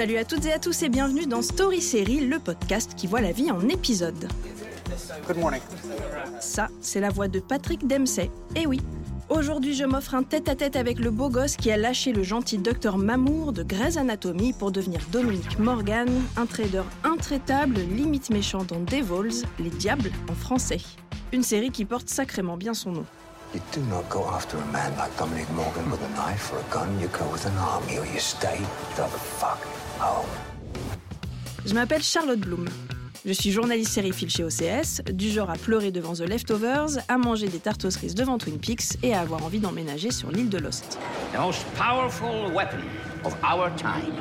Salut à toutes et à tous et bienvenue dans Story Série, le podcast qui voit la vie en épisodes. Good morning. Ça, c'est la voix de Patrick Dempsey. Eh oui, aujourd'hui je m'offre un tête-à-tête avec le beau gosse qui a lâché le gentil docteur Mamour de Grey's Anatomy pour devenir Dominique Morgan, un trader intraitable, limite méchant dans Devils, les diables en français. Une série qui porte sacrément bien son nom. You do not go after a man like Dominic Morgan with a knife or a gun. You go with an army or you stay the fuck home. Je m'appelle Charlotte Bloom. Je suis journaliste sériephile chez OCS, du genre à pleurer devant The Leftovers, à manger des tartes aux cerises devant Twin Peaks et à avoir envie d'emménager sur l'île de Lost. The most powerful weapon of our time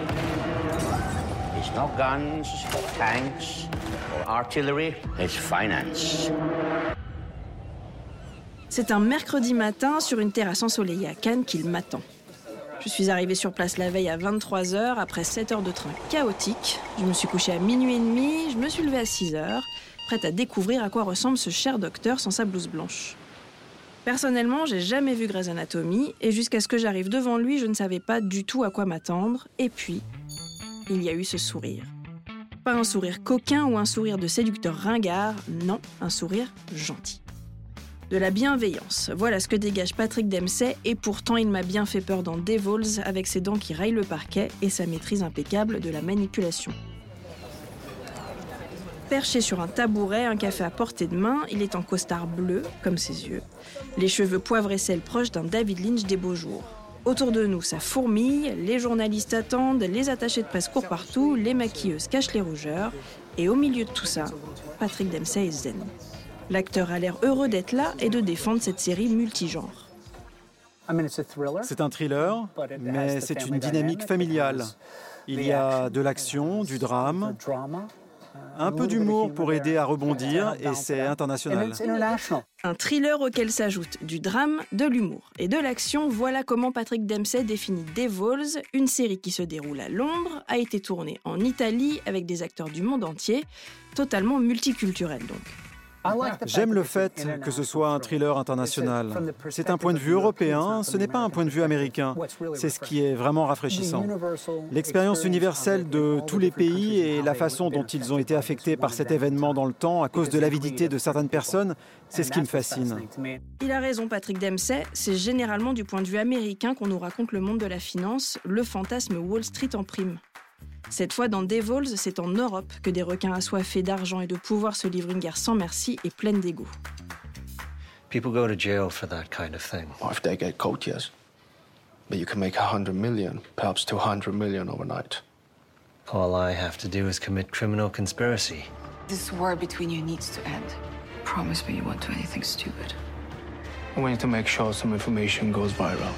is not guns, or tanks, or artillery, it's finance. C'est un mercredi matin sur une terrasse ensoleillée à Cannes qu'il m'attend. Je suis arrivée sur place la veille à 23h après 7 heures de train chaotique. Je me suis couchée à minuit et demi, je me suis levée à 6h, prête à découvrir à quoi ressemble ce cher docteur sans sa blouse blanche. Personnellement, j'ai jamais vu Grey's Anatomy et jusqu'à ce que j'arrive devant lui, je ne savais pas du tout à quoi m'attendre. Et puis, il y a eu ce sourire. Pas un sourire coquin ou un sourire de séducteur ringard, non, un sourire gentil de la bienveillance. Voilà ce que dégage Patrick Dempsey, et pourtant il m'a bien fait peur dans Devils avec ses dents qui raillent le parquet et sa maîtrise impeccable de la manipulation. Perché sur un tabouret, un café à portée de main, il est en costard bleu, comme ses yeux, les cheveux poivre et sel proches d'un David Lynch des beaux jours. Autour de nous, ça fourmille, les journalistes attendent, les attachés de presse courent partout, les maquilleuses cachent les rougeurs, et au milieu de tout ça, Patrick Dempsey est zen. L'acteur a l'air heureux d'être là et de défendre cette série multigenre. C'est un thriller, mais c'est une dynamique familiale. Il y a de l'action, du drame, un peu d'humour pour aider à rebondir, et c'est international. Un thriller auquel s'ajoute du drame, de l'humour et de l'action, voilà comment Patrick Dempsey définit Devils, une série qui se déroule à Londres, a été tournée en Italie avec des acteurs du monde entier, totalement multiculturel donc. J'aime le fait que ce soit un thriller international. C'est un point de vue européen, ce n'est pas un point de vue américain. C'est ce qui est vraiment rafraîchissant. L'expérience universelle de tous les pays et la façon dont ils ont été affectés par cet événement dans le temps à cause de l'avidité de certaines personnes, c'est ce qui me fascine. Il a raison, Patrick Dempsey. C'est généralement du point de vue américain qu'on nous raconte le monde de la finance, le fantasme Wall Street en prime. Cette fois, dans Devils, c'est en Europe que des requins assoiffés d'argent et de pouvoir se livrent une guerre sans merci et pleine d'ego. People go to jail for that kind of thing. Or if they get caught, yes? But you can make a hundred million, perhaps two hundred million overnight. All I have to do is commit criminal conspiracy. This war between you needs to end. Promise me you won't do anything stupid. We need to make sure some information goes viral.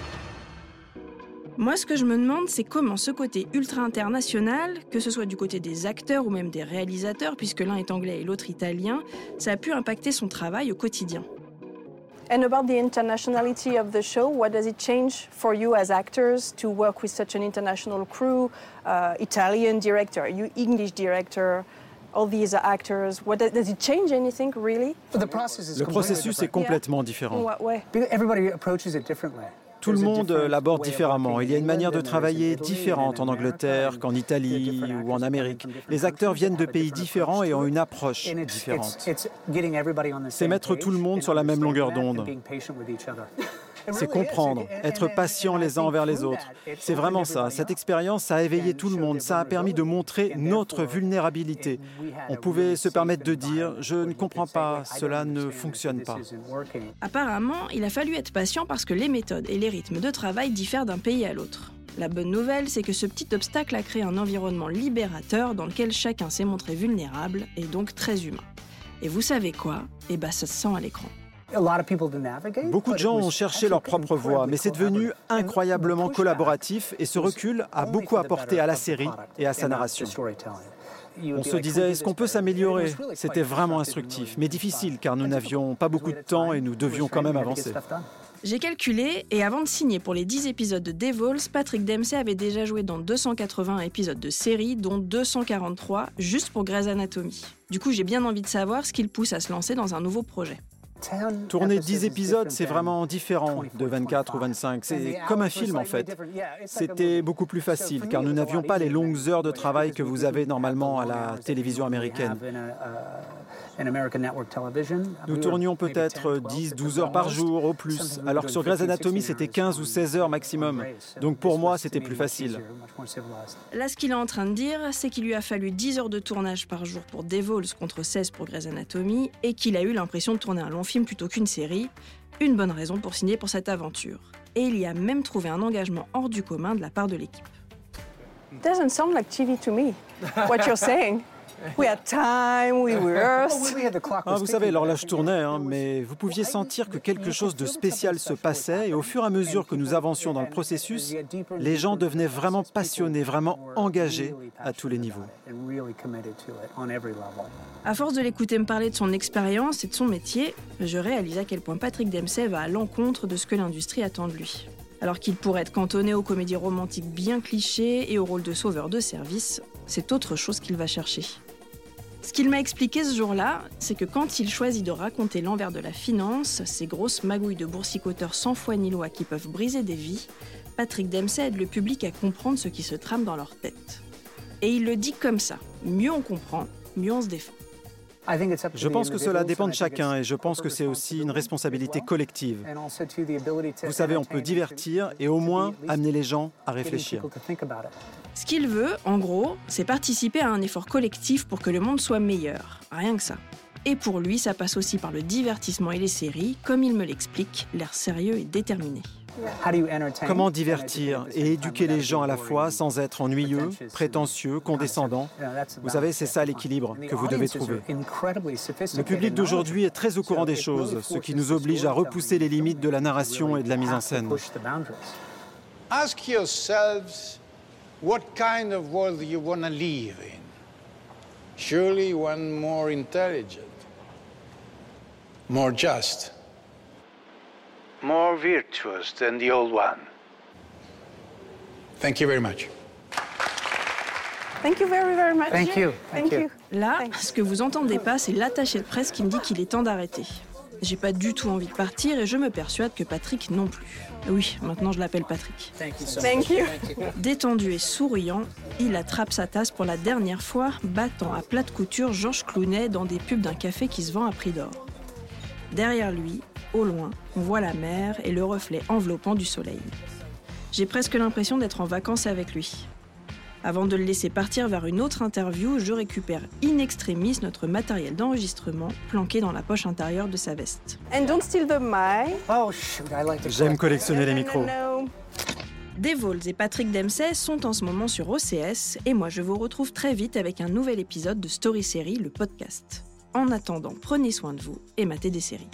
Moi, ce que je me demande, c'est comment ce côté ultra international, que ce soit du côté des acteurs ou même des réalisateurs, puisque l'un est anglais et l'autre italien, ça a pu impacter son travail au quotidien. And about the internationality of the show, what does it change for you as actors to work with such an international crew, uh, Italian director, you English director, all these actors? What does, does it change anything really? Le processus est complètement différent. In what way? Everybody approaches it differently. Tout le monde l'aborde différemment. Il y a une manière de travailler différente en Angleterre qu'en Italie ou en Amérique. Les acteurs viennent de pays différents et ont une approche différente. C'est mettre tout le monde sur la même longueur d'onde. C'est comprendre, être patient les uns envers les autres. C'est vraiment ça. Cette expérience, ça a éveillé tout le monde. Ça a permis de montrer notre vulnérabilité. On pouvait se permettre de dire, je ne comprends pas, cela ne fonctionne pas. Apparemment, il a fallu être patient parce que les méthodes et les rythmes de travail diffèrent d'un pays à l'autre. La bonne nouvelle, c'est que ce petit obstacle a créé un environnement libérateur dans lequel chacun s'est montré vulnérable et donc très humain. Et vous savez quoi? Eh ben, ça se sent à l'écran. Beaucoup de gens ont cherché leur propre voie, mais c'est devenu incroyablement collaboratif et ce recul a beaucoup apporté à la série et à sa narration. On se disait, est-ce qu'on peut s'améliorer? C'était vraiment instructif, mais difficile car nous n'avions pas beaucoup de temps et nous devions quand même avancer. J'ai calculé, et avant de signer pour les 10 épisodes de Devils, Patrick Dempsey avait déjà joué dans 280 épisodes de série, dont 243 juste pour Grey's Anatomy. Du coup, j'ai bien envie de savoir ce qui le pousse à se lancer dans un nouveau projet. Tourner 10 épisodes, c'est vraiment différent de 24 ou 25. C'est comme un film en fait. C'était beaucoup plus facile car nous n'avions pas les longues heures de travail que vous avez normalement à la télévision américaine. Nous tournions peut-être 10, 12 heures par jour au plus, alors que sur Grey's Anatomy, c'était 15 ou 16 heures maximum. Donc pour moi, c'était plus facile. Là, ce qu'il est en train de dire, c'est qu'il lui a fallu 10 heures de tournage par jour pour Devols contre 16 pour Grey's Anatomy et qu'il a eu l'impression de tourner un long film plutôt qu'une série. Une bonne raison pour signer pour cette aventure. Et il y a même trouvé un engagement hors du commun de la part de l'équipe. Doesn't sound like TV to me. What you're saying. We had time, we rehearsed. Ah, vous savez, l'horloge tournait, hein, mais vous pouviez sentir que quelque chose de spécial se passait et au fur et à mesure que nous avancions dans le processus, les gens devenaient vraiment passionnés, vraiment engagés à tous les niveaux. À force de l'écouter me parler de son expérience et de son métier, je réalise à quel point Patrick Dempsey va à l'encontre de ce que l'industrie attend de lui. Alors qu'il pourrait être cantonné aux comédies romantiques bien clichés et au rôle de sauveur de service, c'est autre chose qu'il va chercher. Ce qu'il m'a expliqué ce jour-là, c'est que quand il choisit de raconter l'envers de la finance, ces grosses magouilles de boursicoteurs sans foi ni loi qui peuvent briser des vies, Patrick Dempsey aide le public à comprendre ce qui se trame dans leur tête. Et il le dit comme ça mieux on comprend, mieux on se défend. Je pense que cela dépend de chacun et je pense que c'est aussi une responsabilité collective. Vous savez, on peut divertir et au moins amener les gens à réfléchir. Ce qu'il veut, en gros, c'est participer à un effort collectif pour que le monde soit meilleur. Rien que ça. Et pour lui, ça passe aussi par le divertissement et les séries, comme il me l'explique, l'air sérieux et déterminé. Comment divertir et éduquer les gens à la fois sans être ennuyeux, prétentieux, condescendant Vous savez, c'est ça l'équilibre que vous devez trouver. Le public d'aujourd'hui est très au courant des choses, ce qui nous oblige à repousser les limites de la narration et de la mise en scène. Ask yourselves what kind of world you want to live in. Surely one more intelligent, more just, more virtuous than the old one. Thank you very much. Thank you very, very much. Thank you. Thank you. Là, ce que vous entendez pas, c'est l'attaché de presse qui me dit qu'il est temps d'arrêter. J'ai pas du tout envie de partir et je me persuade que Patrick non plus. Oui, maintenant je l'appelle Patrick. Thank you. Détendu et souriant, il attrape sa tasse pour la dernière fois, battant à plate couture Georges Clounet dans des pubs d'un café qui se vend à prix d'or. Derrière lui, au loin, on voit la mer et le reflet enveloppant du soleil. J'ai presque l'impression d'être en vacances avec lui. Avant de le laisser partir vers une autre interview, je récupère in extremis notre matériel d'enregistrement planqué dans la poche intérieure de sa veste. And don't steal the mic. Oh shoot, I like to J'aime collectionner les micros. Devols et Patrick Dempsey sont en ce moment sur OCS et moi je vous retrouve très vite avec un nouvel épisode de Story Série, le podcast. En attendant, prenez soin de vous et matez des séries.